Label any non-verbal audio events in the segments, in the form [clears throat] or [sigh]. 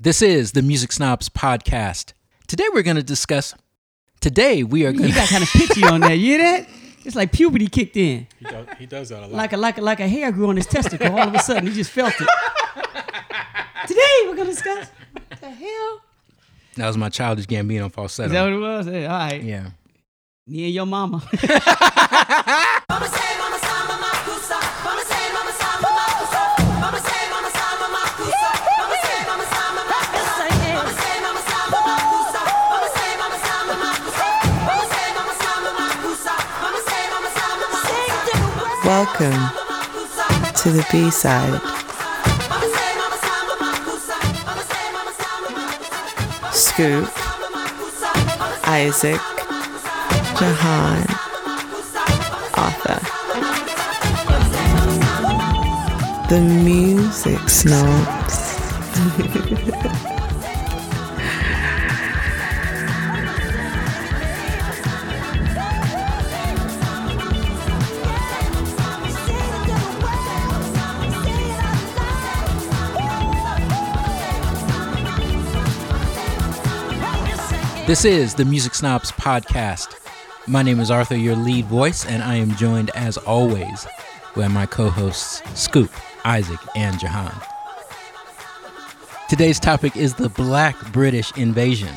This is the Music Snobs podcast. Today we're going to discuss. Today we are going You got kind of [laughs] pitchy on that. You hear that? It's like puberty kicked in. He does, he does that a lot. Like a like a like a hair grew on his testicle. All of a sudden, he just felt it. Today we're gonna discuss what the hell. That was my childish Gambino falsetto. Is that what it was? Hey, all right. yeah. Me and your mama. Mama say, mama Welcome to the B side. Scoop, Isaac, Jahan, Arthur. The music snobs. [laughs] This is the Music Snobs podcast. My name is Arthur, your lead voice, and I am joined as always by my co hosts Scoop, Isaac, and Jahan. Today's topic is the Black British invasion.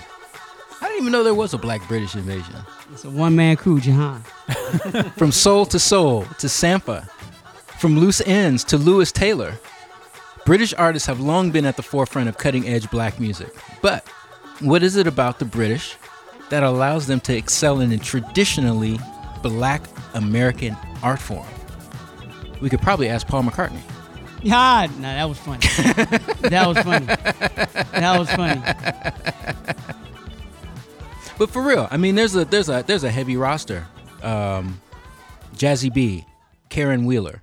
I didn't even know there was a Black British invasion. It's a one man crew, Jahan. [laughs] From Soul II Soul to Sampha, from Loose Ends to Lewis Taylor, British artists have long been at the forefront of cutting edge black music. But what is it about the British that allows them to excel in a traditionally black American art form? We could probably ask Paul McCartney. Yeah, nah, that was funny. that was funny. That was funny. But for real, I mean, there's a there's a there's a heavy roster. Um, Jazzie B, Caron Wheeler,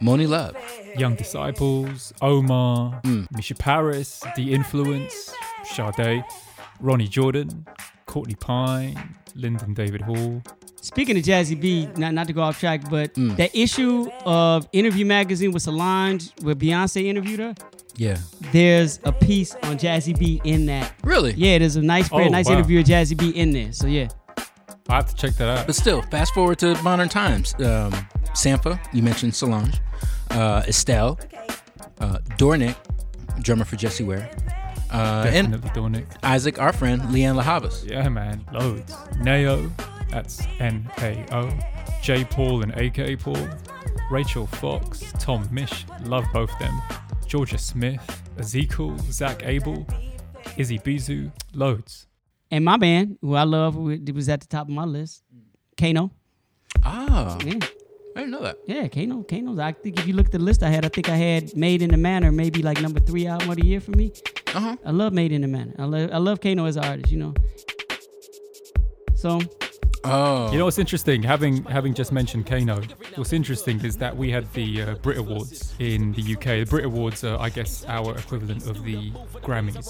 Monie Love. Young Disciples, Omar, Mica Paris, The Influence, Sade, Ronnie Jordan, Courtney Pine, Lyndon David Hall. Speaking of Jazzie B, not, not to go off track, but that issue of Interview Magazine with Solange, where Beyonce interviewed her, Yeah. there's a piece on Jazzie B in that. Really? Yeah, there's a nice, Oh, nice wow. interview of Jazzie B in there. So yeah, I have to check that out. But still, fast forward to modern times. Um, Sampha, you mentioned Solange, uh, Estelle, uh, Dornik, drummer for Jessie Ware, uh, and Definitely Dornik. Isaac, our friend, Lianne La Havas. Yeah, man, loads. Nao, that's N A O. J. Paul and AKA Paul. Rachel Fox, Tom Misch, love both of them. Jorja Smith, Ezekiel, Zak Abel, Izzy Bizu, loads. and my band, who I love, who was at the top of my list, Kano. Ah, Yeah, I didn't know that. yeah, Kano. Kano's. I think if you look at the list I had, I think I had Made in the Manor, maybe like number three album of the year for me. Uh huh. I love Made in the Manor. I love, I love Kano as an artist, you know. So Oh, You know what's interesting? Having having just mentioned Kano, what's interesting is that we had the uh, Brit Awards in the UK. The Brit Awards are, I guess, our equivalent of the Grammys.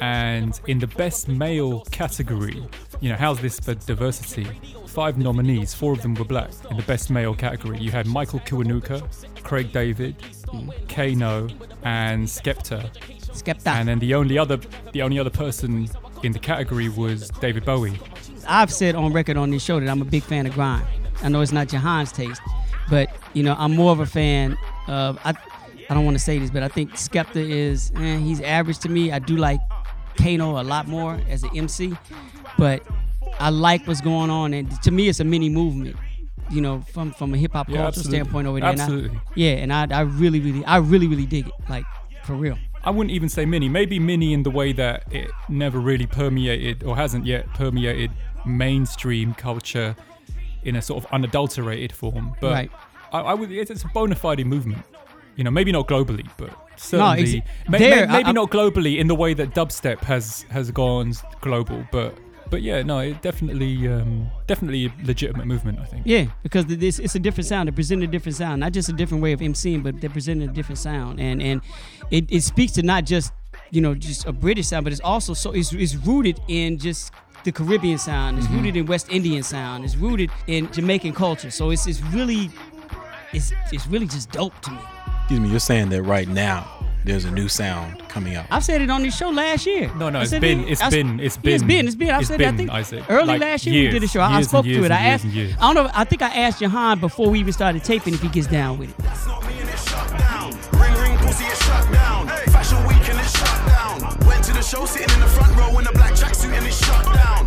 And in the Best Male category, you know, how's this for diversity? Five nominees, four of them were black. In the Best Male category, you had Michael Kiwanuka, Craig David, Kano, and Skepta. Skepta. And then the only other the only other person in the category was David Bowie. I've said on record on this show that I'm a big fan of grime. I know it's not Jahan's taste, but you know I'm more of a fan of. I, I don't want to say this, but I think Skepta is. Eh, he's average to me. I do like Kano a lot more as an MC, but I like what's going on, and to me it's a mini movement. You know, from from a hip hop Yeah, absolutely. standpoint over there. And I- Absolutely. yeah, and I I really really I really really dig it. Like for real. I wouldn't even say mini. Maybe mini in the way that it never really permeated or hasn't yet permeated mainstream culture in a sort of unadulterated form. But Right. I, I would. It's, it's a bona fide movement. You know, maybe not globally, but certainly, ex- may- there, may- maybe I'm- not globally in the way that dubstep has has gone global. But but yeah, no, it definitely um, definitely a legitimate movement. I think. Yeah, because th- this it's a different sound. They present a different sound, not just a different way of emceeing, but they're presenting a different sound, and and it, it speaks to not just you know just a British sound, but it's also so it's, it's rooted in just the Caribbean sound. It's rooted in West Indian sound. It's rooted in Jamaican culture. So it's it's really it's it's really just dope to me. excuse me, you're saying that right now there's a new sound coming out. I've said it on this show last year. No, no, I it's said been, it- it's I s- been, it's Yeah, been, it's been, it's been. I've it's said it, I been, think Isaac. early Like, last year we did a show. I years spoke to it. I asked. and. I don't know. I think I asked Jahan before we even started taping if he gets down with it. It's not me and it's shut down. Ring ring pussy it's shut down. Fashion week and it's shut down. Went to the show sitting in the front row in a black tracksuit and it's shut down.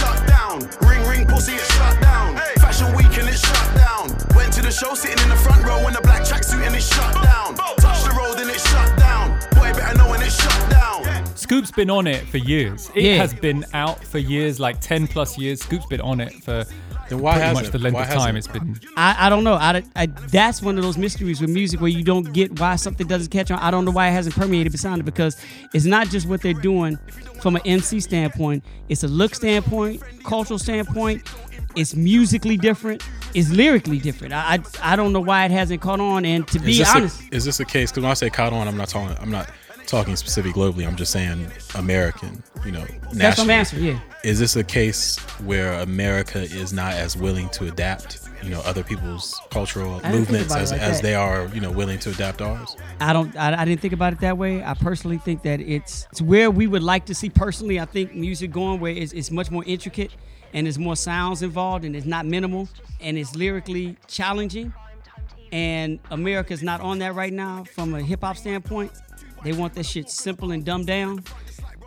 shut down. Ring ring pussy, it's shut down. Fashion week and it's shut down. Went to the show sitting in the front row in a black tracksuit and it's shut down. Touch the road and it's shut down. Boy better know when it's shut down. Scoop's been on it for years. It Yeah. has been out for years, like 10 plus years. Scoop's been on it for Then why pretty hasn't much the length Why of time it? hasn't it's it? been. I, I don't know. I, I that's one of those mysteries with music where you don't get why something doesn't catch on. I don't know why it hasn't permeated beyond it because it's not just what they're doing from an MC standpoint. It's a look standpoint, cultural standpoint. It's musically different. It's lyrically different. I I, I don't know why it hasn't caught on. And to Is be honest, a, is this a case? Because when I say caught on, I'm not talking. I'm not talking specific globally. I'm just saying American. You know, national. that's what I'm answering. Yeah. Is this a case where America is not as willing to adapt? You know, other people's cultural movements as, like as that. they are. You know, willing to adapt ours. I don't. I, I didn't think about it that way. I personally think that it's it's where we would like to see. Personally, I think music going where it's, it's much more intricate and there's more sounds involved and it's not minimal and it's lyrically challenging. And America's not on that right now from a hip hop standpoint. They want that shit simple and dumbed down.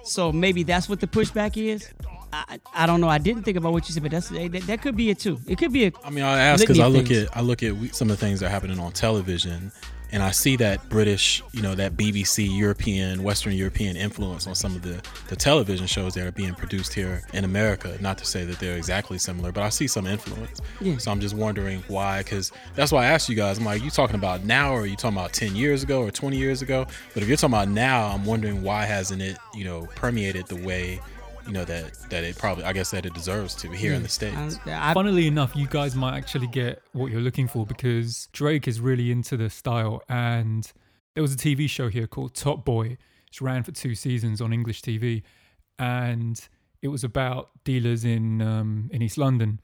So maybe that's what the pushback is. I, I don't know. I didn't think about what you said, but that's that, that could be it too. It could be a. I mean, I ask because I look things. at I look at some of the things that are happening on television, and I see that British, you know, that BBC, European, Western European influence on some of the the television shows that are being produced here in America. Not to say that they're exactly similar, but I see some influence. Yeah. So I'm just wondering why, because that's why I asked you guys. I'm like, you talking about now, or are you talking about 10 years ago or 20 years ago? But if you're talking about now, I'm wondering why hasn't it, you know, permeated the way. You know that that it probably I guess that it deserves to be here in the states. I, I, Funnily enough, you guys might actually get what you're looking for because Drake is really into the style. And there was a TV show here called Top Boy. It ran for two seasons on English TV, and it was about dealers in um, in East London.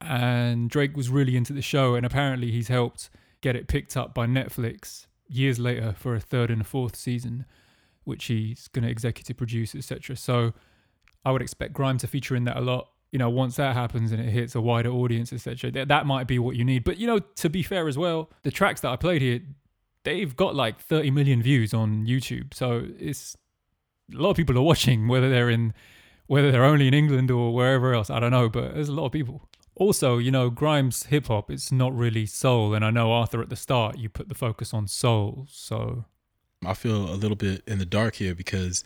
And Drake was really into the show, and apparently he's helped get it picked up by Netflix years later for a third and a fourth season, which he's going to executive produce, etc. So I would expect Grime to feature in that a lot. You know, once that happens and it hits a wider audience, etc., that, that might be what you need. But you know, to be fair as well, the tracks that I played here, they've got like 30 million views on YouTube. So it's a lot of people are watching, whether they're in, whether they're only in England or wherever else. I don't know, but there's a lot of people. Also, you know, Grimes hip hop, it's not really soul. And I know Arthur at the start, you put the focus on soul. So I feel a little bit in the dark here because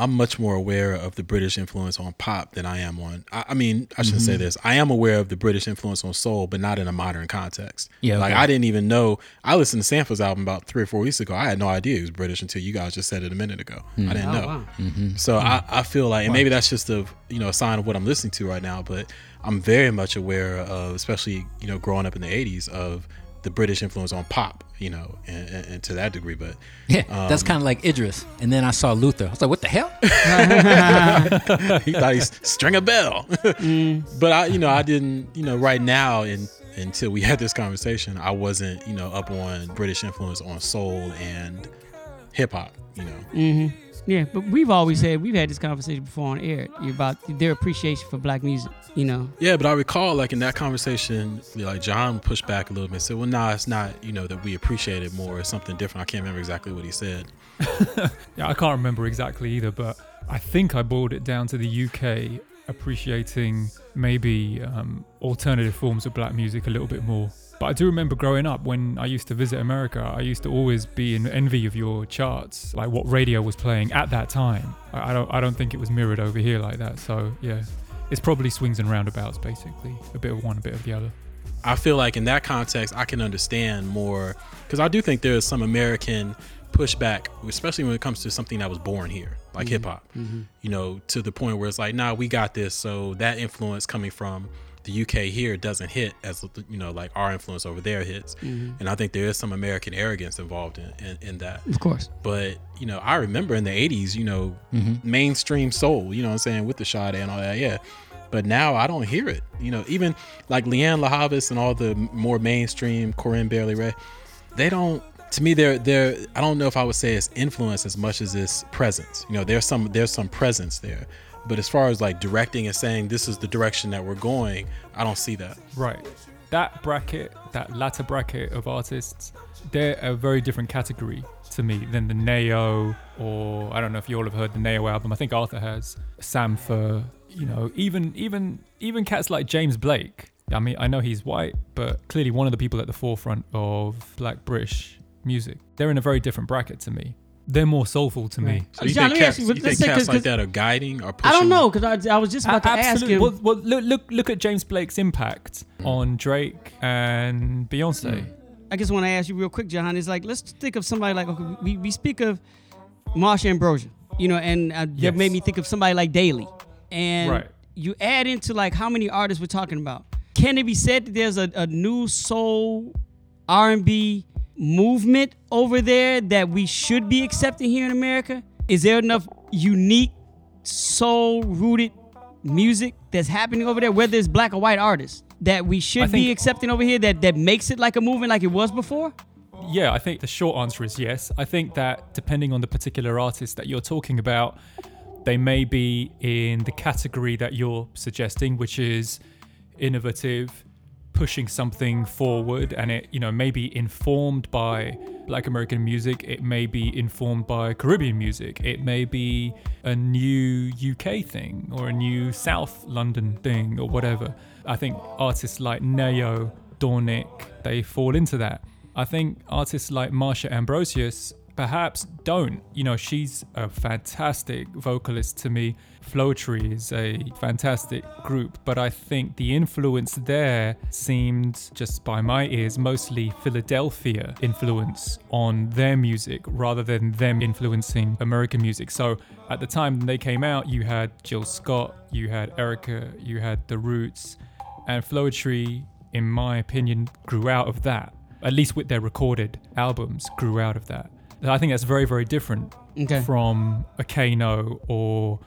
I'm much more aware of the British influence on pop than I am on. I, I mean, I shouldn't Mm-hmm. say this. I am aware of the British influence on soul, but not in a modern context. Yeah, like okay. I didn't even know. I listened to Sampha's album about three or four weeks ago. I had no idea he was British until you guys just said it a minute ago. Hmm. I didn't Oh, know. wow. So I, I feel like, and maybe that's just a you know a sign of what I'm listening to right now. But I'm very much aware of, especially you know growing up in the '80s, of the British influence on pop. You know, and, and, and to that degree. But Yeah, Um, that's kind of like Idris. And then I saw Luther. I was like, what the hell? [laughs] [laughs] he thought he's Stringer Bell. But I, you know, I didn't, you know, right now and until we had this conversation, I wasn't, you know, up on British influence on soul and hip hop, you know. Yeah, but we've always said we've had this conversation before on air about their appreciation for black music. You know, Yeah, but I recall like in that conversation, like John pushed back a little bit and said, Well, nah, it's not, you know, that we appreciate it more, it's something different. I can't remember exactly what he said. [laughs] Yeah, I can't remember exactly either, but I think I boiled it down to the UK appreciating maybe um, alternative forms of black music a little bit more. But I do remember growing up when I used to visit America, I used to always be in envy of your charts, like what radio was playing at that time. I, I don't, I don't think it was mirrored over here like that. So yeah, it's probably swings and roundabouts basically, a bit of one, a bit of the other. I feel like in that context, I can understand more because I do think there is some American pushback, especially when it comes to something that was born here, like mm-hmm. hip hop. Mm-hmm. You know, to the point where it's like, nah, we got this. So that influence coming from the UK here doesn't hit as you know, like our influence over there hits. Mm-hmm. And I think there is some American arrogance involved in, in, in that. Of course. But you know, I remember in the '80s, you know, mm-hmm. mainstream soul. You know what I'm saying with the Sade and all that. Yeah. But now I don't hear it. You know, even like Lianne La Havas and all the more mainstream Corinne Bailey Rae, they don't. To me, they're they're. I don't know if I would say it's influence as much as it's presence. You know, there's some there's some presence there. But as far as like directing and saying this is the direction that we're going, I don't see that. Right. That bracket, that latter bracket of artists, they're a very different category to me than the Nao or I don't know if you all have heard the Nao album. I think Arthur has. Sampha, you know, even even even cats like James Blake. I mean, I know he's white, but clearly one of the people at the forefront of black British music. They're in a very different bracket to me. They're more soulful to me. So you John, think let cats, you, you think say, cats 'cause- like that are guiding or pushing? I don't know because I, I was just about to ask Absolutely. him. Well, well, look, look, look at James Blake's impact on Drake and Beyonce. I just want to ask you real quick, John. It's like let's think of somebody like okay, we, we speak of Marsha Ambrosius, you know, and uh, Yes. that made me think of somebody like Daley, and Right. you add into like how many artists we're talking about. Can it be said that there's a, a new soul R and B movement over there that we should be accepting here in America? Is there enough unique soul rooted music that's happening over there, whether it's black or white artists, that we should be accepting over here that, that makes it like a movement like it was before? Yeah, I think the short answer is yes. I think that depending on the particular artist that you're talking about, they may be in the category that you're suggesting, which is innovative, pushing something forward, and it, you know, may be informed by Black American music. It may be informed by Caribbean music. It may be a new UK thing or a new South London thing or whatever. I think artists like Nao, Dornik, they fall into that. I think artists like Marsha Ambrosius perhaps don't. You know, she's a fantastic vocalist to me. Floetry is a fantastic group, but I think the influence there seemed, just by my ears, mostly Philadelphia influence on their music rather than them influencing American music. So at the time they came out, you had Jill Scott, you had Erykah, you had The Roots, and Floetry, in my opinion, grew out of that. At least with their recorded albums, grew out of that. I think that's very, very different Okay. from a Kano or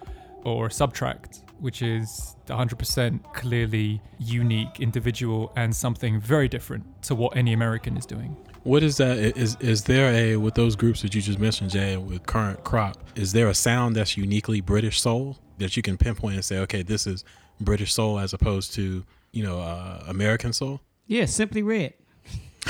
or a SBTRKT, which is 100% clearly unique, individual, and something very different to what any American is doing. What is that? Is is there a with those groups that you just mentioned, Jay, with current crop? Is there a sound that's uniquely British soul that you can pinpoint and say, okay, this is British soul as opposed to you know uh, American soul? Yeah, simply red. [laughs]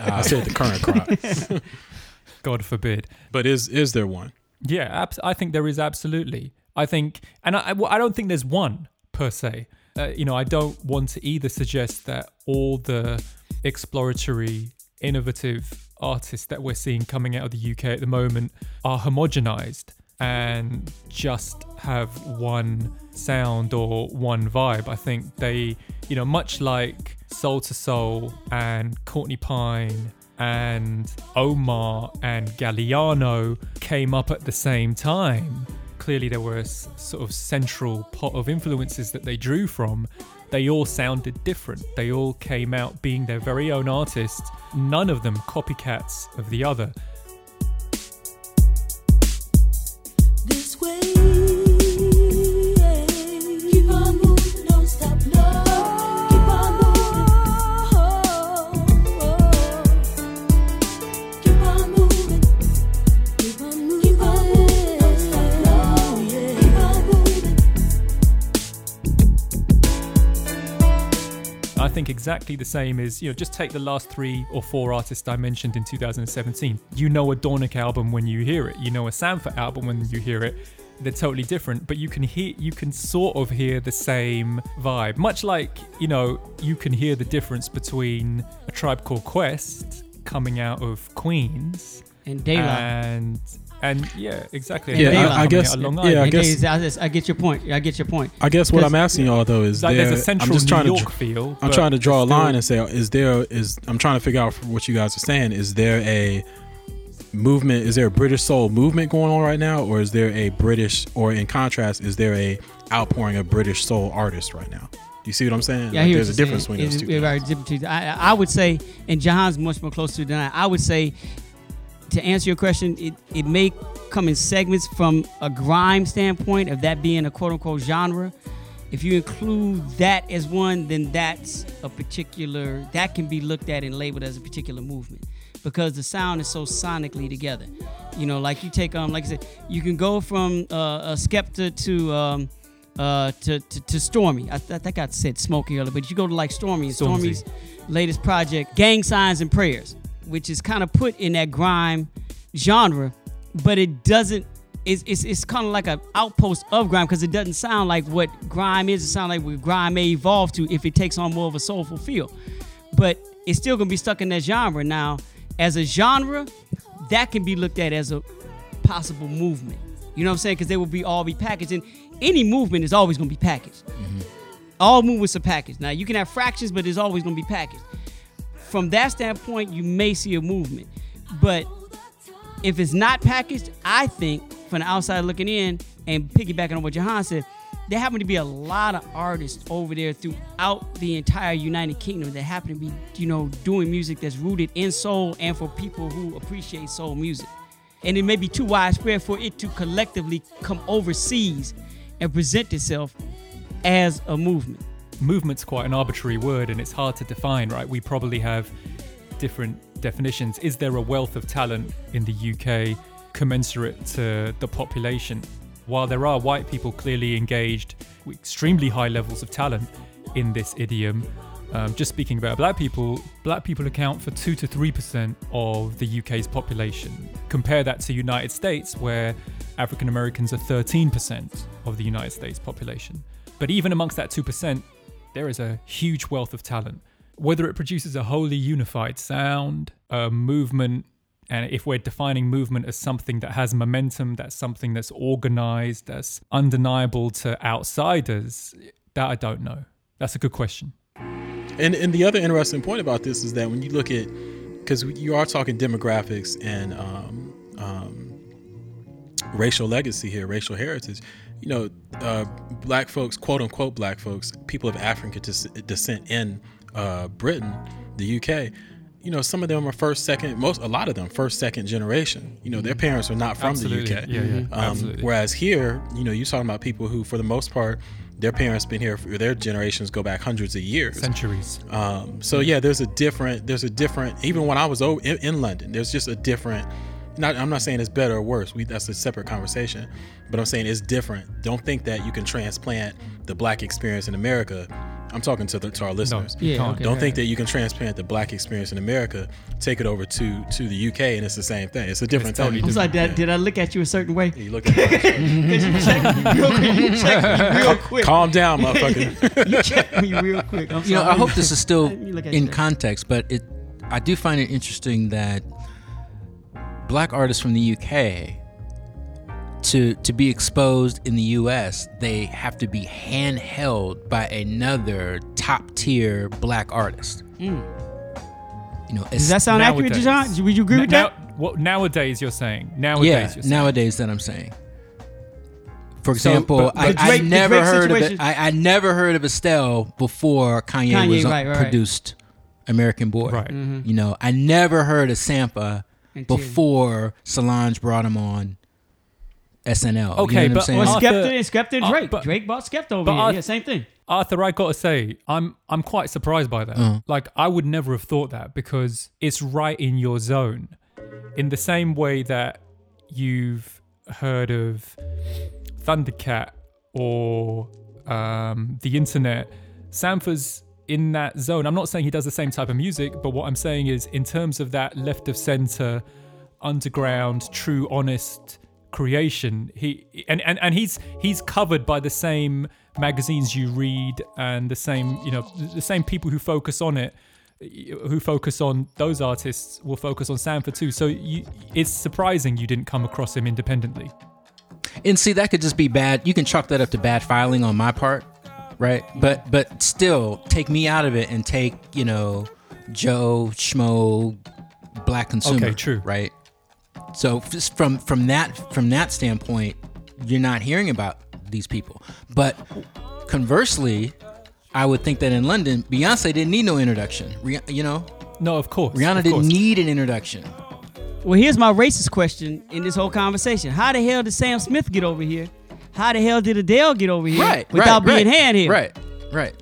I said the current crop, [laughs] God forbid. but is is there one? Yeah, abs- I think there is absolutely. I think, and I, I, don't think there's one per se. Uh, you know, I don't want to either suggest that all the exploratory, innovative artists that we're seeing coming out of the UK at the moment are homogenized and just have one sound or one vibe. I think they, you know, much like Soul II Soul and Courtney Pine and Omar and Galliano came up at the same time. Clearly, there were sort of central pot of influences that they drew from. They all sounded different. They all came out being their very own artists, none of them copycats of the other. This way. Think exactly the same as, you know, just take the last three or four artists I mentioned in 2017. You know a Dornik album when you hear it. You know a Sampha album when you hear it. They're totally different, but you can hear, you can sort of hear the same vibe. Much like, you know, you can hear the difference between a tribe called Quest coming out of Queens And Daylight. and And yeah, exactly. Yeah, And I- they're I guess- long yeah. I guess- I, just- I get your point. I get your point. I guess what I'm asking y'all though is like there, there's a central I'm just trying New to York dr- feel. I'm trying to draw a line and say is there is I'm trying to figure out from what you guys are saying is there a movement is there a British soul movement going on right now or is there a British or in contrast is there a outpouring of British soul artists right now? Do you see what I'm saying? Yeah, I Like, hear there's a what difference saying. between those two. it's things. different between- I, I would say, and Jahan's much more close to than I. I would say, to answer your question, it, it may come in segments from a grime standpoint of that being a quote unquote genre. If you include that as one, then that's a particular that can be looked at and labeled as a particular movement because the sound is so sonically together. You know, like you take um, like I said, you can go from uh, a Skepta to um, uh, to, to, to Stormy. I, I think I said Smokey earlier, but you go to like Stormy and Stormzy. Stormy's latest project, Gang Signs and Prayers, which is kind of put in that grime genre, but it doesn't. It's, it's, it's kind of like an outpost of grime because it doesn't sound like what grime is. It sounds like what grime may evolve to if it takes on more of a soulful feel. But it's still gonna be stuck in that genre. Now, as a genre, that can be looked at as a possible movement. You know what I'm saying? Because they will be all be packaged, and any movement is always gonna be packaged. Mm-hmm. All movements are packaged. Now you can have fractions, but it's always gonna be packaged. From that standpoint, you may see a movement, but if it's not packaged, I think from the outside looking in and piggybacking on what Jahan said, there happen to be a lot of artists over there throughout the entire United Kingdom that happen to be, you know, doing music that's rooted in soul and for people who appreciate soul music. And it may be too widespread for it to collectively come overseas and present itself as a movement. Movement's quite an arbitrary word and it's hard to define, right? We probably have different definitions. Is there a wealth of talent in the UK commensurate to the population? While there are white people clearly engaged with extremely high levels of talent in this idiom, um, just speaking about black people, black people account for 2 to 3% of the UK's population. Compare that to the United States, where African Americans are 13% of the United States population. But even amongst that 2%, there is a huge wealth of talent. Whether it produces a wholly unified sound, a movement, and if we're defining movement as something that has momentum, that's something that's organized, that's undeniable to outsiders, that I don't know. That's a good question. And and the other interesting point about this is that when you look at because you are talking demographics and um, um, racial legacy here, racial heritage. You know, uh, black folks, quote unquote, black folks, people of African descent in uh, Britain, the UK. You know, some of them are first, second, most, a lot of them first, second generation. You know, their parents are not from Absolutely. the UK. Yeah, yeah. Um. Whereas here, you know, you're talking about people who, for the most part, their parents been here. For, their generations go back hundreds of years. Centuries. Um, so yeah, there's a different, there's a different. Even when I was in, in London, there's just a different. Not, I'm not saying it's better or worse. We, that's a separate conversation. But I'm saying it's different. Don't think that you can transplant the black experience in America. I'm talking to the, to our listeners. you Yeah, okay. Don't think that you can transplant the black experience in America, take it over to to the UK, and it's the same thing. It's a different It's totally thing. I'm sorry, did, I- did I look at you a certain way? You look at it. [laughs] You checked me real quick. You checked me real [laughs] quick. Calm down, [laughs] motherfucker. You checked me real quick. I'm sorry. You know, I hope this is still Let me look at in context, but it I do find it interesting that black artists from the UK to to be exposed in the US, they have to be handheld by another top tier black artist. You know, Does that sound accurate, Nowadays. John? Would you agree N- with now, that? What nowadays you're saying? Nowadays yeah, you're saying. nowadays that I'm saying. For So, example, but- I, but I Drake- the never Drake heard of situation- it. I, I never heard of Estelle before Kanye, Kanye, was on- right, right, right. produced American Boy. Right. Mm-hmm. You know, I never heard of Sampha Until- before Solange brought him on SNL. Okay, you know but what I'm Or saying? Arthur- Skepta, Skepta and uh, Drake. but- Drake bought Skepta over here. Arth- yeah, same thing. Arthur, I gotta say, I'm I'm quite surprised by that. Uh-huh. Like I would never have thought that because it's right in your zone. In the same way that you've heard of Thundercat or um, the internet, Sampha's in that zone. I'm not saying he does the same type of music, but what I'm saying is in terms of that left of center, underground, true, honest creation, he and, and, and he's he's covered by the same magazines you read and the same you know the same people who focus on it who focus on those artists will focus on Sampha too. So you, it's surprising you didn't come across him independently. And see, that could just be bad. You can chalk that up to bad filing on my part, right? But but still, take me out of it and take you know Joe Schmo, Black consumer. Okay, true. Right. So just from from that from that standpoint, you're not hearing about these people. But conversely, I would think that in London, Beyonce didn't need no introduction. Rih- You know, No, of course. Rihanna of didn't course. need an introduction. Well, here's my racist question in this whole conversation. How the hell did Sam Smith get over here? How the hell did Adele get over here Right. without right, being right, hand here? Right. Right.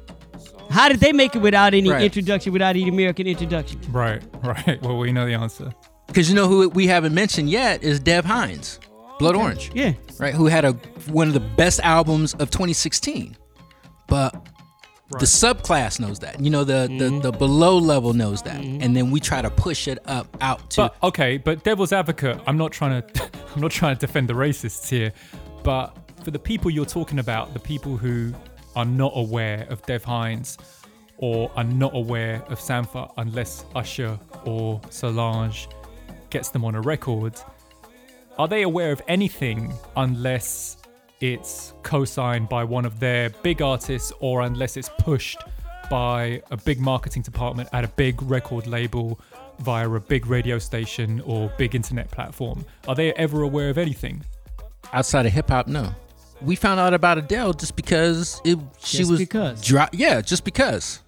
How did they make it without any Right. introduction, without any American introduction? Right, [laughs] right. Well, we know the answer. Because you know who we haven't mentioned yet is Dev Hynes, Blood Orange. Yeah. right? Who had a one of the best albums of 2016, but the subclass knows that. You know, the Mm-hmm. the, the below level knows that, and then we try to push it up out to. But okay, but devil's advocate, I'm not trying to [laughs] I'm not trying to defend the racists here, but for the people you're talking about, the people who are not aware of Dev Hynes or are not aware of Sampha unless Usher or Solange gets them on a record, are they aware of anything unless it's co-signed by one of their big artists or unless it's pushed by a big marketing department at a big record label via a big radio station or big internet platform are they ever aware of anything outside of hip hop, no. We found out about Adele just because it she Just was because. dro- yeah, just because,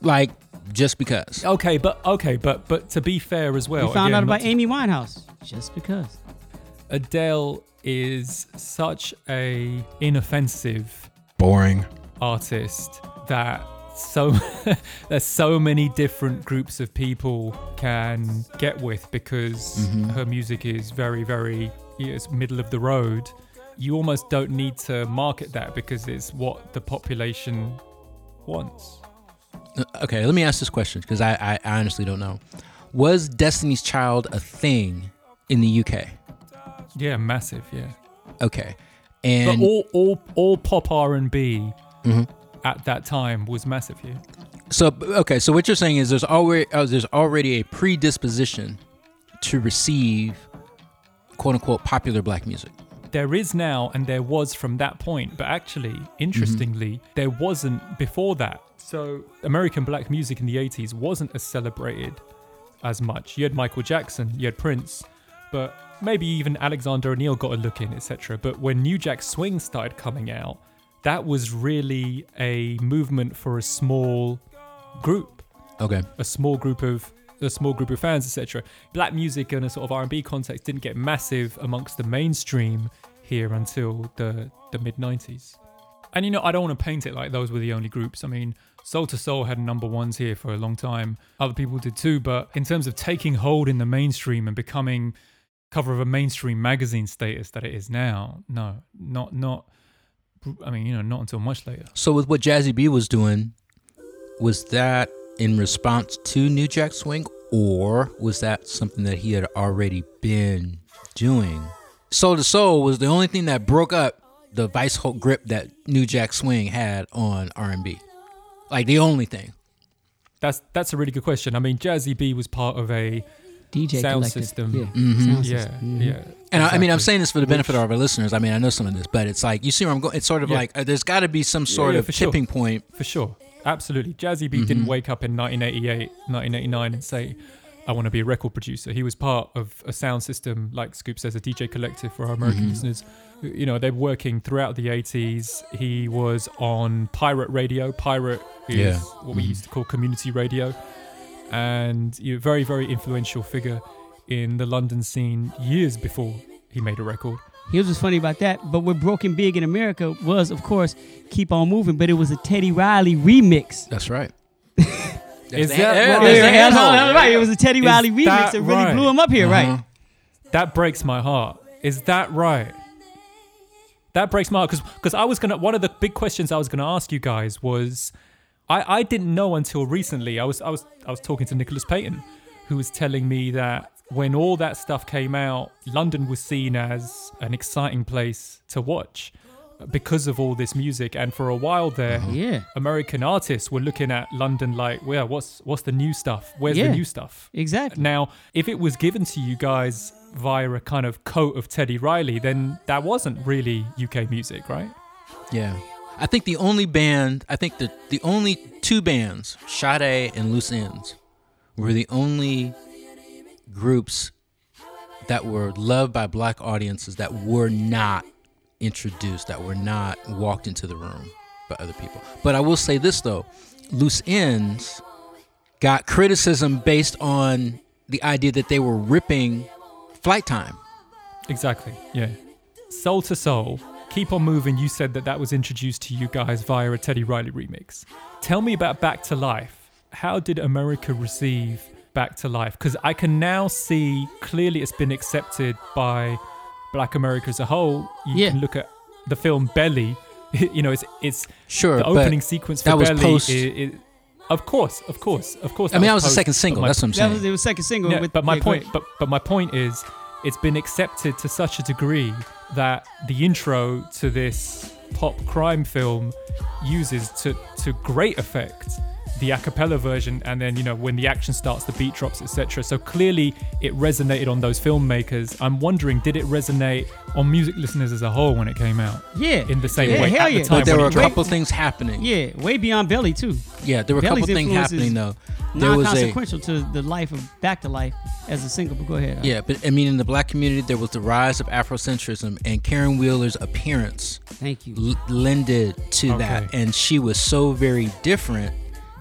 like just because. okay but okay but but to be fair as well we found again, out about to- Amy Winehouse just because. adele is such a inoffensive Boring. artist that so [laughs] there's so many different groups of people can get with because mm-hmm. her music is very very it's middle of the road you almost don't need to market that because it's what the population wants Uh, Okay, let me ask this question because I, I honestly don't know. Was Destiny's Child a thing in the UK? yeah massive yeah Okay, and but and all all all pop r&b Mhm. at that time was massive here So okay, so what you're saying is there's already uh, there's already a predisposition to receive quote unquote popular black music. There is now and there was from that point but actually interestingly mm-hmm. there wasn't before that. So american black music in the 80s wasn't as celebrated as much. You had michael jackson you had prince but maybe even alexander o'neal got a look in etc but when new jack swing started coming out that was really a movement for a small group. Okay, a small group of a small group of fans, etc. Black music in a sort of R&B context didn't get massive amongst the mainstream here until the the mid 90s. And you know, I don't want to paint it like those were the only groups. I mean, Soul II Soul had number ones here for a long time. Other people did too, but in terms of taking hold in the mainstream and becoming cover of a mainstream magazine status that it is now, no, not not. I mean, you know, not until much later. so with what Jazzie B was doing, was that in response to New Jack Swing, or was that something that he had already been doing? Soul II Soul was the only thing that broke up the vice hold grip that New Jack Swing had on R&B, like the only thing. That's that's a really good question. I mean, Jazzie B was part of a DJ Sound collective. system. Yeah. Mhm. Sound yeah, system. Yeah. And I, I mean, I'm saying this for the benefit of our listeners. I mean, I know some of this, but it's like you see where I'm going. It's sort of Yeah. like uh, there's got to be some sort yeah, of for sure. tipping point. For sure. Absolutely. Jazzie B Mm-hmm. didn't wake up in 1988, 1989 and say, I want to be a record producer. He was part of a sound system, like Scoop says, a DJ collective for our American Mm-hmm. listeners. You know, they're working throughout the 80s. He was on pirate radio. Pirate is Yeah. what we used to call community radio. And you know, very, very influential figure in the London scene years before he made a record. Here's what's funny about that. But what Broken Big in America was, of course, Keep On Moving, but it was a Teddy Riley remix. That's right. [laughs] Is the- that right? there's the Yeah, handhold. that's right. It was a Teddy Is Riley remix that that really right? blew him up here, Uh-huh. right? That breaks my heart. Is that right? That breaks my heart because because I was gonna one of the big questions I was gonna ask you guys was I I didn't know until recently I was I was I was talking to Nicholas Payton who was telling me that when all that stuff came out London was seen as an exciting place to watch because of all this music. And for a while there, uh-huh. Yeah. American artists were looking at London like, well, what's what's the new stuff? Where's Yeah. the new stuff? Exactly. Now, if it was given to you guys via a kind of coat of Teddy Riley, then that wasn't really UK music, right? Yeah. I think the only band, I think the, the only two bands, Sade and Loose Ends, were the only groups that were loved by black audiences that were not introduced, that were not walked into the room by other people. But I will say this though Loose Ends got criticism based on the idea that they were ripping Flyte Tyme. Exactly. Yeah. Soul II Soul, Keep On Moving, you said that that was introduced to you guys via a Teddy Riley remix. Tell me about Back to Life. How did America receive Back to Life? Because I can now see clearly it's been accepted by Black America as a whole. You Yeah. can look at the film Belly. [laughs] you know, it's it's Sure, the opening sequence for that was Belly. post- i- i- of course, of course, of course. I mean, that was the post, second single. my- That's what I'm That saying. was it was second single. yeah, with, but my yeah, point, ahead. but but my point is, it's been accepted to such a degree that the intro to this pop crime film uses to to great effect the a cappella version, and then you know when the action starts, the beat drops, etc. So clearly, it resonated on those filmmakers. I'm wondering, did it resonate on music listeners as a whole when it came out? yeah, In the same yeah, way hell at the yeah. time but there were it a dropped. couple things happening. Yeah, way beyond Belly too. Yeah, there were a couple things happening though. There was a Non-consequential to the life of Back to Life as a single. But go ahead. yeah, but I mean, in the black community, there was the rise of Afrocentrism, and Caron Wheeler's appearance Thank you. l- lended to that, and she was so very different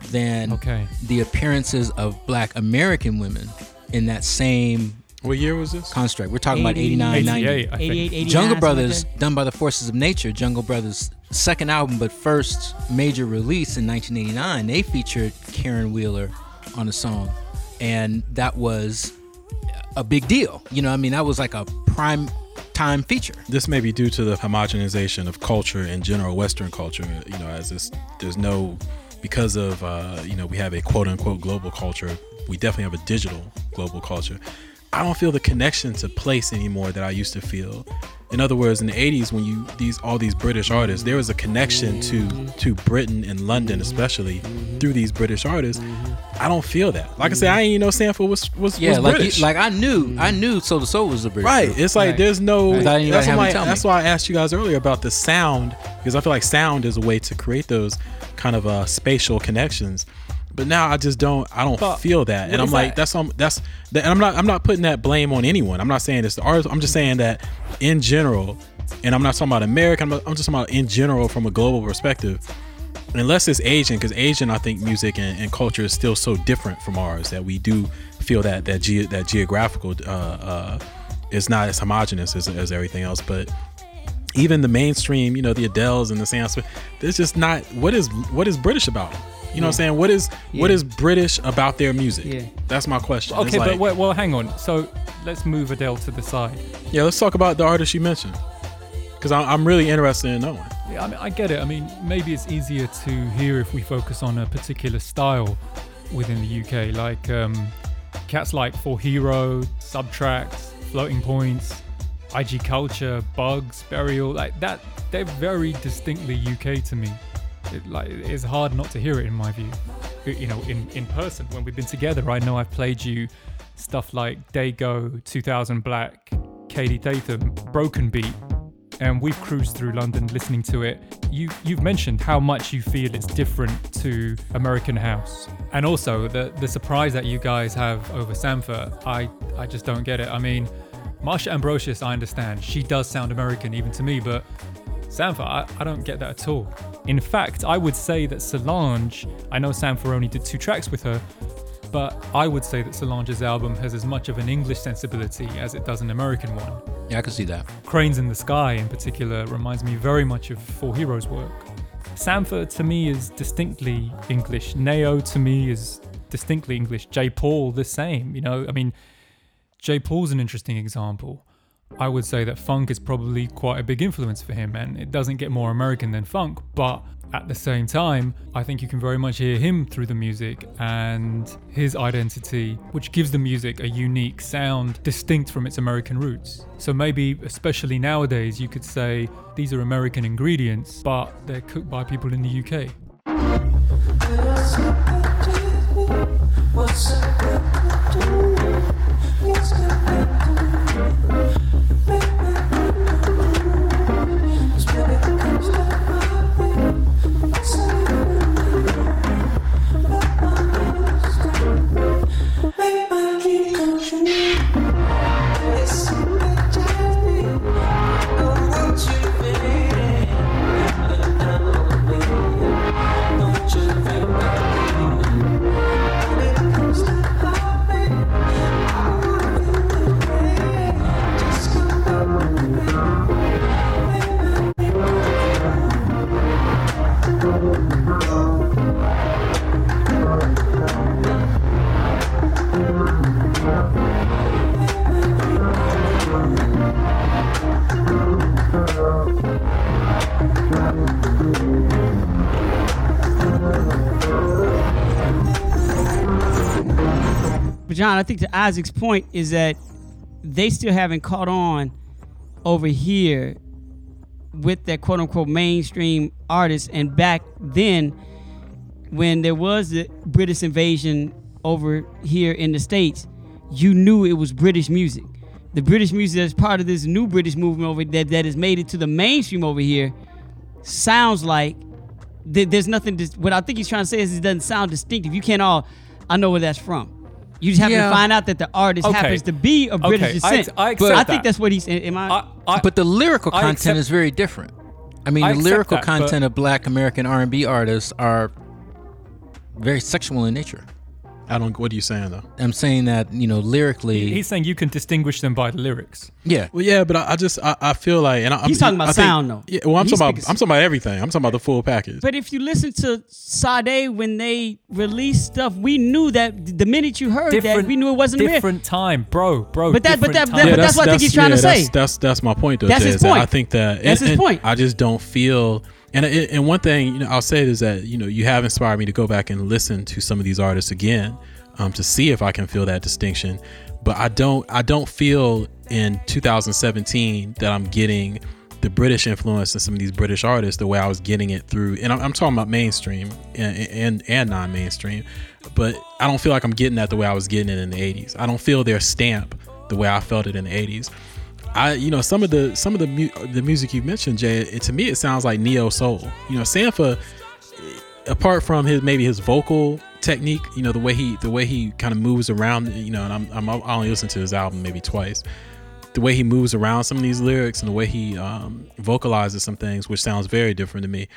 than Okay. the appearances of black American women in that same What year was this? construct. We're talking about 80, 89, 90. 88, 88, 89, Jungle Brothers, like done by the Forces of Nature, Jungle Brothers' second album, but first major release in 1989, they featured Caron Wheeler on a song. And that was a big deal. You know, I mean, that was like a prime time feature. This may be due to the homogenization of culture in general, Western culture. You know, as this, there's no, because of, uh, you know, we have a quote unquote global culture. We definitely have a digital global culture. I don't feel the connection to place anymore that I used to feel. In other words, in the 80s, when you these all these British artists, there was a connection to to Britain and London, especially through these British artists. I don't feel that. Like I said, I ain't even know Sampha was was, Yeah, was like British. you, like I knew, I knew Soul II Soul was a British Right. group. It's like Right. there's no. That's, why, that's why I asked you guys earlier about the sound because I feel like sound is a way to create those kind of uh, spatial connections. But now I just don't. I don't But feel that, and I'm like, that? that's um, that's. That, and I'm not. I'm not putting that blame on anyone. I'm not saying it's the artist. I'm just saying that in general, and I'm not talking about America. I'm, I'm just talking about in general from a global perspective. Unless it's Asian, because Asian, I think music and, and culture is still so different from ours that we do feel that that ge- that geographical uh, uh, is not as homogenous as, as everything else. But even the mainstream, you know, the Adeles and the Sam Smith, there's just not what is what is British about them. You know what I'm saying? What is what Yeah. is British about their music? Yeah. That's my question. Okay, like- but wait, well, hang on. So let's move Adele to the side. yeah, let's talk about the artist you mentioned because I'm really interested in knowing. Yeah, I mean, I get it. I mean, maybe it's easier to hear if we focus on a particular style within the UK, like um, cats like For Hero, SBTRKTs, Floating Points, IG Culture, Bugs, Burial, like that. They're very distinctly UK to me. It, like it's hard not to hear it in my view. You- know, in in person when we've been together, I know I've played you stuff like Dego, 2000 Black, Kaidi Tatham, Broken Beat, and we've cruised through London listening to it. You you've mentioned how much you feel it's different to American House, and also the the surprise that you guys have over Sampha. I I just don't get it. I mean, Marsha Ambrosius, I understand she does sound American even to me, but Sampha, I, I don't get that at all. In fact, I would say that Solange. I know Sampha only did two tracks with her, but I would say that Solange's album has as much of an English sensibility as it does an American one. Yeah, I can see that. Cranes in the Sky, in particular, reminds me very much of Four Heroes' work. Sampha, to me, is distinctly English. Nao, to me, is distinctly English. J. Paul, the same. You know, I mean, J. Paul's an interesting example. I would say that funk is probably quite a big influence for him, and it doesn't get more American than funk. But at the same time, I think you can very much hear him through the music and his identity, which gives the music a unique sound distinct from its American roots. So maybe, especially nowadays, you could say these are American ingredients, but they're cooked by people in the UK. I think to Isaac's point is that they still haven't caught on over here with that quote unquote mainstream artists. And back then, when there was the British invasion over here in the States, you knew it was British music. The British music that's part of this new British movement over that, that has made it to the mainstream over here sounds like th- there's nothing. Dis- what I think he's trying to say is it doesn't sound distinctive. You can't all. I know where that's from. You just have Yeah. to find out that the artist Okay. happens to be of British Okay, I descent. ex- I but I think that. that's what he's. Am I? I, I, but the lyrical content accept- is very different. I mean, I the lyrical that, content of Black American R&B artists are very sexual in nature. I don't. What are you saying though? I'm saying that you know lyrically, he's saying you can distinguish them by the lyrics. yeah. Well, yeah, but I, I just I, I feel like, and I, He's I'm, talking about I think- sound, though. Yeah, well, I'm He's talking about speaking- I'm talking about everything. I'm talking about the full package. but if you listen to Sade when they released stuff, we knew that the minute you heard that, we knew it wasn't real. different time, bro, bro. But that- but different that- time. but that's what I think he's trying to yeah, that's, say. That's that's my point though. That's Jay, his point. I think that That's and- his and point. I just don't feel. And and one thing you know I'll say is that you know you have inspired me to go back and listen to some of these artists again, um, to see if I can feel that distinction. But I don't I don't feel in 2017 that I'm getting the British influence in some of these British artists the way I was getting it through. And I'm, I'm talking about mainstream and and, and non-mainstream, but I don't feel like I'm getting that the way I was getting it in the 80s. I don't feel their stamp the way I felt it in the 80s. I, you know, some of the some of the mu- the music you mentioned, Jay. It, to me, it sounds like neo soul. You know, Sampha, apart from his maybe his vocal technique, you know, the way he the way he kind of moves around. You know, and I'm, I'm I only listened to his album maybe twice. The way he moves around some of these lyrics and the way he um, vocalizes some things, which sounds very different to me.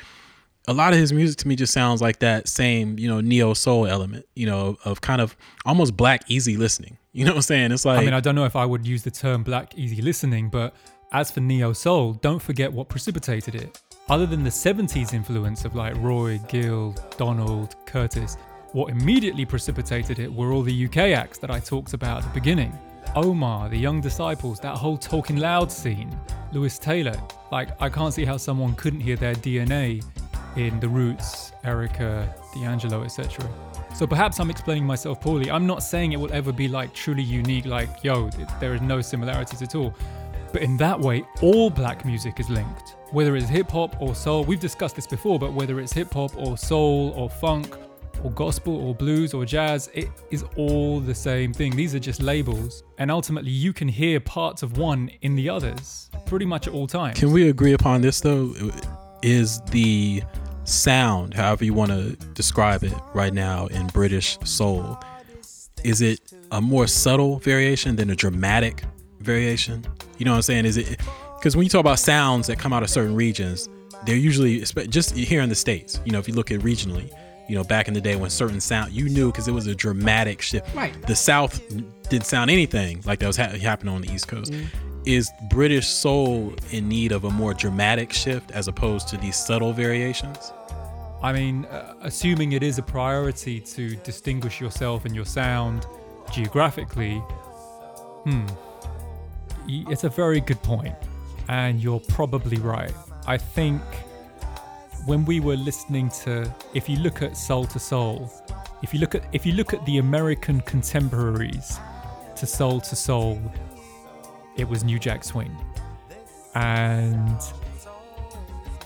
A lot of his music to me just sounds like that same, you know, neo soul element, you know, of kind of almost black easy listening. You know what I'm saying? It's like I mean, I don't know if I would use the term black easy listening, but as for neo soul, don't forget what precipitated it. Other than the 70s influence of like Roy, Gill, Donald, Curtis, what immediately precipitated it were all the UK acts that I talked about at the beginning. Omar, the Young Disciples, that whole Talking Loud scene, Lewis Taylor. Like, I can't see how someone couldn't hear their DNA in The Roots, Erykah, D'Angelo, etc. So perhaps I'm explaining myself poorly. I'm not saying it will ever be like truly unique, like, yo, there is no similarities at all. But in that way, all black music is linked. Whether it's hip hop or soul, we've discussed this before, but whether it's hip hop or soul or funk or gospel or blues or jazz, it is all the same thing. These are just labels. And ultimately, you can hear parts of one in the others pretty much at all times. Can we agree upon this though? Is the sound, however you want to describe it right now in British soul, is it a more subtle variation than a dramatic variation? You know what I'm saying? Is it because when you talk about sounds that come out of certain regions, they're usually just here in the states. You know, if you look at regionally, you know, back in the day when certain sound you knew because it was a dramatic shift. Right. The South didn't sound anything like that was ha- happening on the East Coast. Mm-hmm. Is British soul in need of a more dramatic shift as opposed to these subtle variations? I mean, uh, assuming it is a priority to distinguish yourself and your sound geographically, hmm. it's a very good point, and you're probably right. I think when we were listening to, if you look at Soul II Soul, if you look at if you look at the American contemporaries to Soul II Soul, it was New Jack Swing, and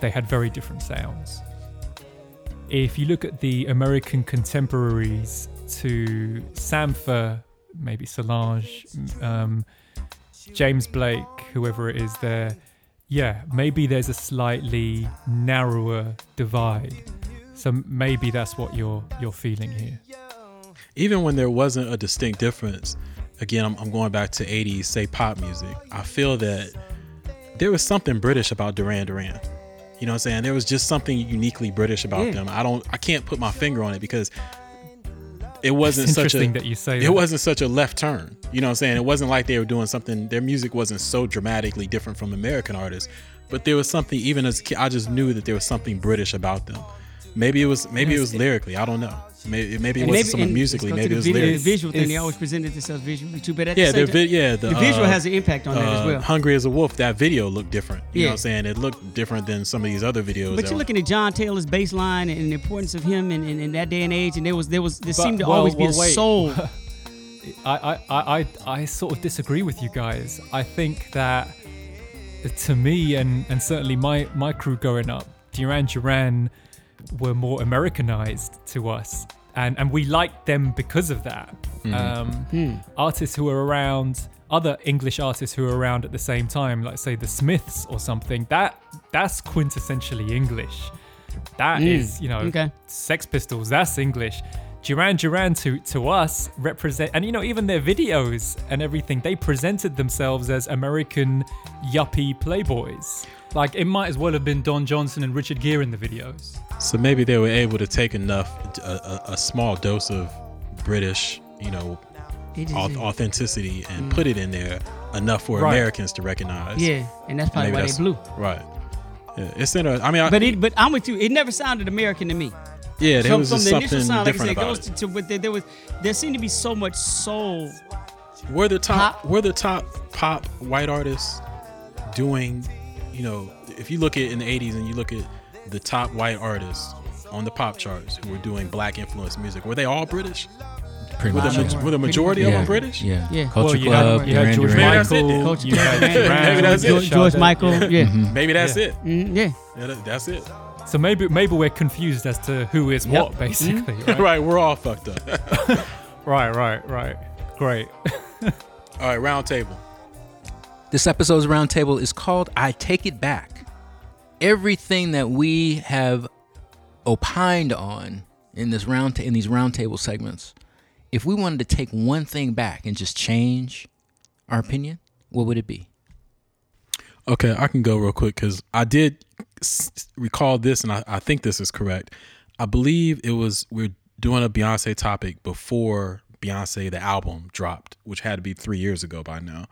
they had very different sounds. If you look at the American contemporaries to Sampha, maybe Solange, um, James Blake, whoever it is there, yeah, maybe there's a slightly narrower divide. So maybe that's what you're you're feeling here. even when there wasn't a distinct difference, again, I'm, I'm going back to 80s, say pop music. I feel that there was something British about Duran Duran. You know what I'm saying? There was just something uniquely British about Yeah. them. I don't, I can't put my finger on it because it wasn't It's such a, that you say it that. wasn't such a left turn. You know what I'm saying? It wasn't like they were doing something, their music wasn't so dramatically different from American artists, but there was something, even as a kid, I just knew that there was something British about them. Maybe it was, maybe it was lyrically. I don't know. Maybe, maybe it And wasn't so much musically. Maybe to it was the, video, the lyrics. visual thing. They always presented themselves visually too, but at Yeah, the same the time, yeah, the, the visual uh, has an impact on that as uh, well. Hungry as a Wolf, that video looked different. You know Yeah. what I'm saying? It looked different than some of these other videos. But you're looking at John Taylor's bass line and the importance of him in, in, in that day and age, and there was there was there But- seemed to well, always be well, a wait. soul. [laughs] I, I, I, I, I sort of disagree with you guys. I think that to me and, and certainly my, my crew growing up, Duran Duran were more Americanized to us. And, and we liked them because of that. Mm-hmm. Um, hmm. Artists who were around, other English artists who were around at the same time, like say the Smiths or something, that that's quintessentially English. That hmm. is, you know, okay. Sex Pistols, that's English. Duran Duran to, to us represent, and you know, even their videos and everything, they presented themselves as American yuppie playboys. Like it might as well have been Don Johnson and Richard Gere in the videos. so maybe they were able to take enough, a, a, a small dose of British, you know, It is- au- authenticity and mm. put it in there enough for Right. Americans to recognize. yeah, and that's probably Maybe why they blew. Right. Yeah, it's interesting. I mean, I, But it, but I'm with you. It never sounded American to me. Yeah, there From, was from just the initial something sound, like I different said, about goes it. to, to but there, there was there seemed to be so much soul. We're the top. Pop. We're the top pop white artists doing. You know, if you look at in the '80s and you look at the top white artists on the pop charts who were doing black influenced music, were they all British? Pretty Were much. the, yeah. were the majority of them British? Yeah. Yeah. Culture well, you Club, had, you had George Duran. Maybe that's it. Michael, Culture you had Club, Duran, Maybe that's it. George, George Sade. Michael, yeah, Maybe that's Yeah. it. Mm, yeah. Yeah, that- that's it. So maybe maybe we're confused as to who is Yep. what, basically. Mm-hmm. Right? [laughs] right, we're all fucked up. [laughs] right, right, right. Great. [laughs] all right, round table. This episode's roundtable is called I Take It Back. Everything that we have opined on in this round in these roundtable segments, if we wanted to take one thing back and just change our opinion, what would it be? Okay, I can go real quick because I did s- recall this, and I, I think this is correct. I believe it was we're doing a Beyonce topic before Beyonce the album dropped, which had to be three years ago by now.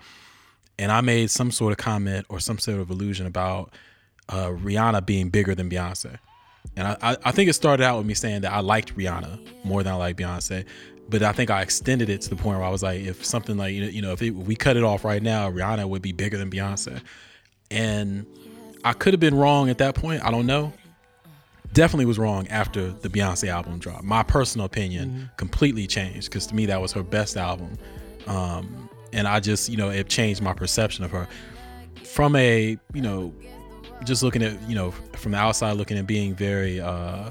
And I made some sort of comment or some sort of illusion about uh, Rihanna being bigger than Beyonce. And I, I, I think it started out with me saying that I liked Rihanna more than I like Beyonce. But I think I extended it to the point where I was like, if something like, you know, you know if, it, if we cut it off right now, Rihanna would be bigger than Beyonce. And I could have been wrong at that point. I don't know. Definitely was wrong after the Beyonce album dropped. My personal opinion completely changed because to me that was her best album. Um, and I just, you know, it changed my perception of her. From a, you know, just looking at, you know, from the outside looking and being very uh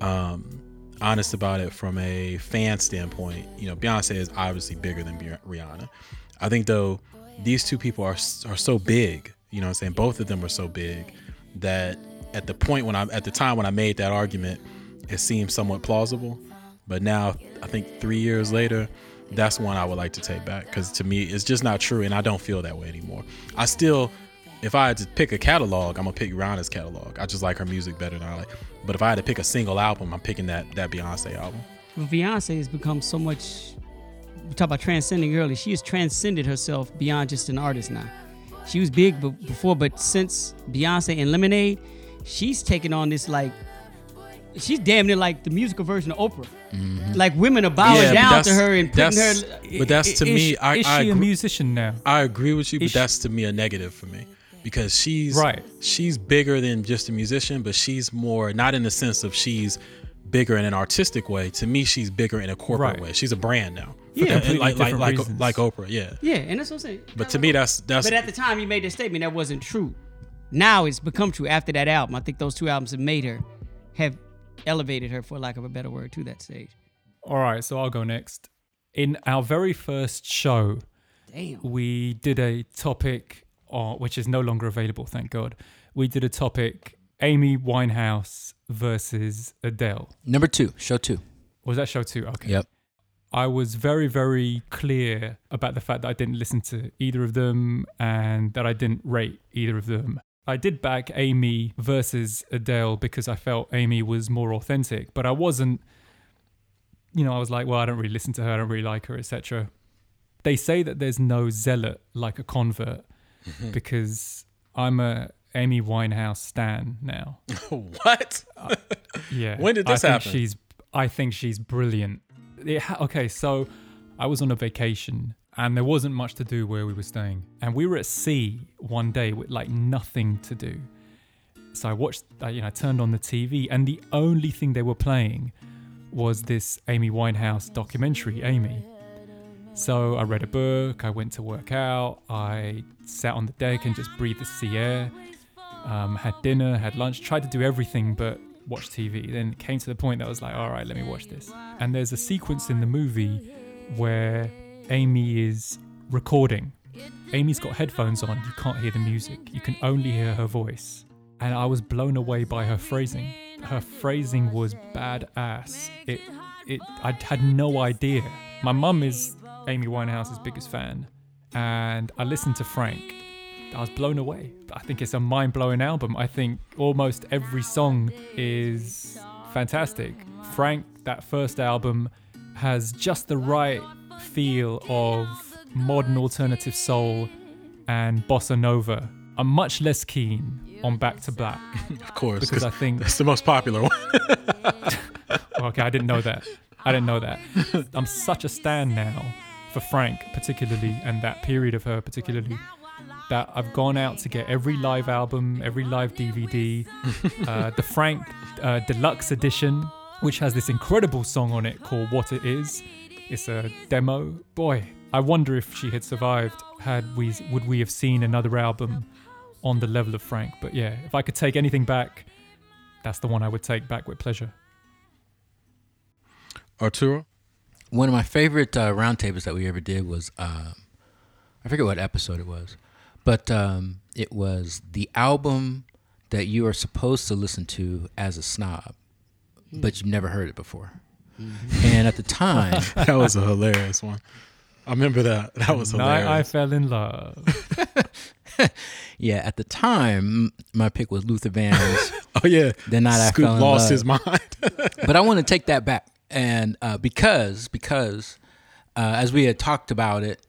um honest about it from a fan standpoint, you know, Beyonce is obviously bigger than Rihanna. I think though these two people are are so big, you know what I'm saying? Both of them are so big that at the point when I at the time when I made that argument, it seemed somewhat plausible. But now I think 3 years later, that's one I would like to take back cuz to me it's just not true and I don't feel that way anymore. I still if I had to pick a catalog, I'm gonna pick Rihanna's catalog. I just like her music better than I like. But if I had to pick a single album, I'm picking that that Beyonce album. Beyonce has become so much. We talk about transcending early. She has transcended herself beyond just an artist now. She was big before, but since Beyonce and Lemonade, she's taken on this like she's damn near like the musical version of Oprah. Mm-hmm. Like women are bowing Yeah, down to her and putting her. But that's to is me. I is I she a agree, musician now? I agree with you, but Is she- that's to me a negative for me because she's Right. She's bigger than just a musician, but she's more not in the sense of she's bigger in an artistic way. To me, she's bigger in a corporate Right. way. She's a brand now. Yeah. Completely like like different like reasons. like Oprah. Yeah, Yeah, and that's what I'm saying. but to me, that's that's But at the time you made that statement, that wasn't true. Now it's become true after that album. I think those two albums have made her, have elevated her, for lack of a better word, to that stage. All right, so I'll go next. In our very first show, Damn. we did a topic, uh, which is no longer available, thank God. We did a topic Amy Winehouse versus Adele. Number two, show two. Was that show two? Okay. Yep. I was very, very clear about the fact that I didn't listen to either of them and that I didn't rate either of them. I did back Amy versus Adele because I felt Amy was more authentic, but I wasn't, you know, I was like, well, I don't really listen to her, I don't really like her, etc. They say that there's no zealot like a convert mm-hmm. because I'm a Amy Winehouse stan now. [laughs] what? Uh, yeah. When did this I happen? She's. I think she's brilliant. It okay, so I was on a vacation and there wasn't much to do where we were staying, and we were at sea one day with like nothing to do. So I watched. I, you know, I turned on the TV, and the only thing they were playing was this Amy Winehouse documentary, Amy. So I read a book. I went to work out. I sat on the deck and just breathed the sea air um, had dinner, had lunch, tried to do everything but watch TV. Then it came to the point that I was like, all right, let me watch this. And there's a sequence in the movie where Amy is recording. Amy's got headphones on, you can't hear the music, you can only hear her voice. And I was blown away by her phrasing. Her phrasing was badass. It, it, I had no idea. My mum is Amy Winehouse's biggest fan, and I listened to Frank I was blown away. I think it's a mind blowing album. I think almost every song is fantastic. Frank, that first album, has just the right feel of modern alternative soul and bossa nova. I'm much less keen on Back to Black [laughs] Of course, because I think that's the most popular one. [laughs] Okay, I didn't know that. I didn't know that. I'm such a stan now for Frank, particularly, and that period of her, particularly, that I've gone out to get every live album, every live DVD, [laughs] uh, the Frank uh, Deluxe Edition, which has this incredible song on it called What It Is. It's a demo. Boy, I wonder if she had survived, had we would we have seen another album on the level of Frank. But yeah, if I could take anything back, that's the one I would take back with pleasure. Arturo, One of my favorite uh, roundtables that we ever did was um, I forget what episode it was, but um, it was the album that you are supposed to listen to as a snob, but you've never heard it before. And at the time, [laughs] that was a hilarious one. I remember that. That was hilarious. Night I fell in love. [laughs] yeah, at the time, my pick was Luther Vandross. [laughs] oh yeah, The night I Scoop fell in lost love. his mind. but I want to take that back, and uh, because because uh, as we had talked about it,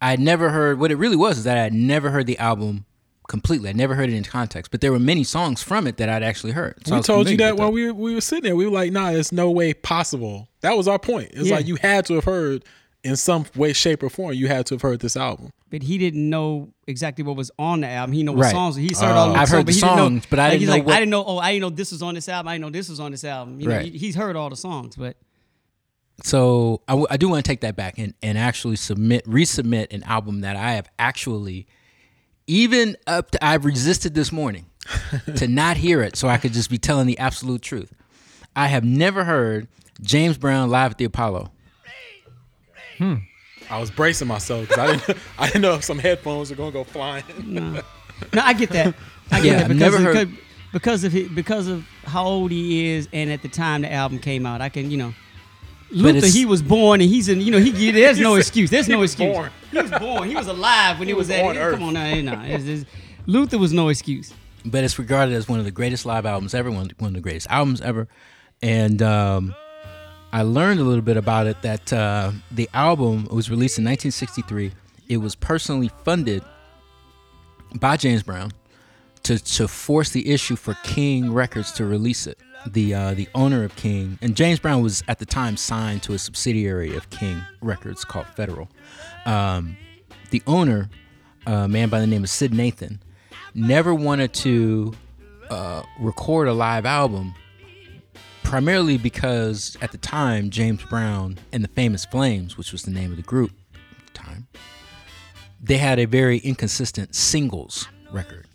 I had never heard what it really was is that I had never heard the album completely. I never heard it in context, but there were many songs from it that I'd actually heard. So I we was told you that with while we were, we were sitting there. We were like, "Nah, it's no way possible." That was our point. It's Yeah. like you had to have heard in some way, shape, or form. You had to have heard this album. But he didn't know exactly what was on the album. He know what Right. songs. He oh. heard all the I've songs, heard the but he didn't know- songs, but I like, didn't he's know like, what- I didn't know. Oh, I didn't know this was on this album. I didn't know this was on this album. You know, Right. he, he's heard all the songs, but So I, w- I do want to take that back and, and actually submit resubmit an album that I have actually even up to I've resisted this morning [laughs] to not hear it so I could just be telling the absolute truth. I have never heard James Brown live at the Apollo. Hmm. I was bracing myself because I didn't. I didn't know if some headphones were gonna go flying. [laughs] no, no, I get that. I get Yeah, that I've because never of, heard- because of he, because of how old he is, and at the time the album came out, I can you know. Luther, he was born, and he's in. You know, he there's [laughs] no excuse. There's he no excuse. born. He was born. He was alive when he, was, was at. Earth. Come on, now, no, it's, it's, Luther was no excuse. but it's regarded as one of the greatest live albums ever, one, one of the greatest albums ever. And um, I learned a little bit about it that uh, the album was released in 1963. It was personally funded by James Brown to, to force the issue for King Records to release it. The uh, the owner of King, and James Brown was at the time signed to a subsidiary of King Records called Federal. Um, the owner, a man by the name of Syd Nathan, never wanted to uh, record a live album, primarily because at the time James Brown and the Famous Flames, which was the name of the group at the time, they had a very inconsistent singles record.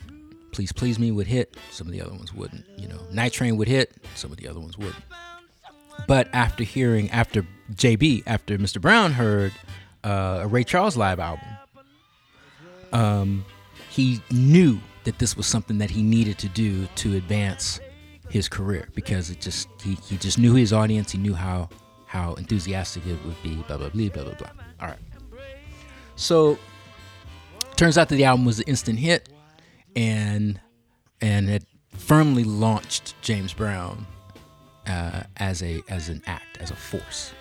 Please Please Me would hit, some of the other ones wouldn't. You know, Night Train would hit, some of the other ones wouldn't. But after hearing, after JB, after Mr. Brown heard uh, a Ray Charles live album, um, he knew that this was something that he needed to do to advance his career because it just he, he just knew his audience. He knew how how enthusiastic it would be. Blah blah blah blah blah blah. All right. So turns out that the album was an instant hit, and and it firmly launched James Brown uh, as a as an act as a force.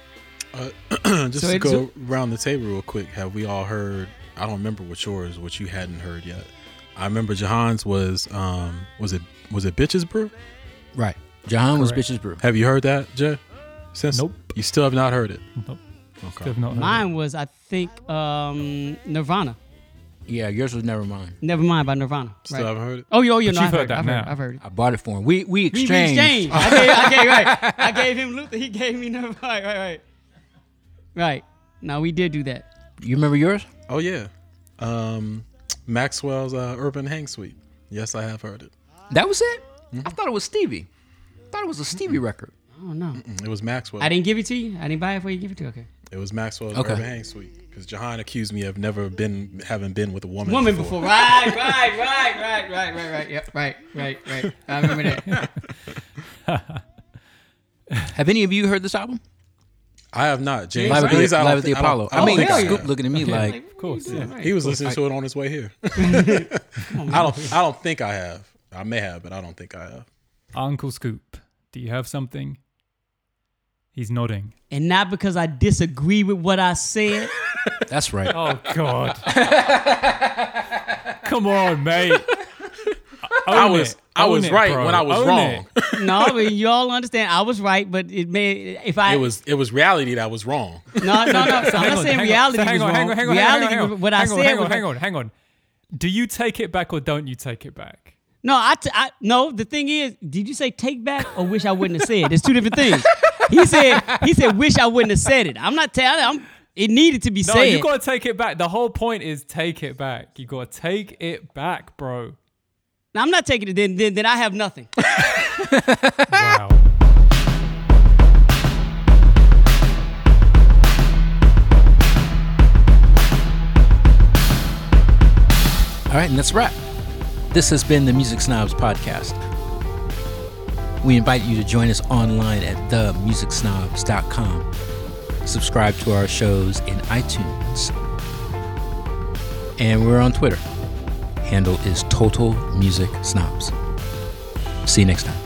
[clears throat] Just So to it's- go around the table real quick, have we all heard? I don't remember what yours, what you hadn't heard yet. I remember Jahan's was um was it was it Bitches Brew? Right. Jahan was Bitches Brew. Have you heard that, Jay? Since Nope. you still have not heard it. Nope. Okay. They've not heard it. Mine was, I think, um, Nirvana. Yeah, yours was never mine. Nevermind by Nirvana. Still Right. haven't heard it. Oh, yo, yo, you've I've heard heard, that I've heard, now. I've heard. it. I bought it for him. We we We, we exchanged. exchanged. I gave, I gave, right. I [laughs] gave him Luther. He gave me Nirvana. Right, right, right. Right. No, we did do that. You remember yours? Oh yeah, um, Maxwell's uh, Urban Hang Suite. Yes, I have heard it. That was it. I thought it was Stevie. I thought it was a Stevie record. Oh, no. It was Maxwell. I didn't give it to you? I didn't buy it for you? Give it to you? Okay. It was Maxwell's Okay. Urban Hang Suite because Jahan accused me of never been having been with a woman. Woman before. Right, right, right, right, right, right, right. Yep, right, right, right. I remember that. [laughs] Have any of you heard this album? I have not. James Live at James, the, Live at the thi- I don't- Apollo. I I, mean, think I Scoop have. looking at me like, Of course. Yeah. He was listening to it on his way here. [laughs] I don't. I don't think I have. I may have, but I don't think I have. Uncle Scoop, do you have something? He's nodding. And not because I disagree with what I said. [laughs] that's right. Oh God! [laughs] Come on, mate. I Own was. it. I Own was it, right bro. when I was Own wrong. [laughs] No, I mean, you all understand. I was right, but it may if I It was. It was reality that was wrong. no no no. I'm not saying reality So hang was on, wrong. hang on, hang on, reality, hang on, hang on. was- what I Hang on, said hang was on, hang on, hang on. Do you take it back or don't you take it back? No, I, t- I no. The thing is, did you say take back or wish I wouldn't have said? It's two different things. He said he said wish I wouldn't have said it. I'm not telling. I'm. It needed to be No, said. you gotta take it back. The whole point is take it back. You gotta take it back, bro. Now, I'm not taking it. Then, then, then I have nothing. [laughs] Wow. All right, and that's a wrap. This has been the Music Snobs Podcast. We invite you to join us online at themusicsnobs.com. Subscribe to our shows in iTunes. And we're on Twitter. Handle is Total Music Snobs. See you next time.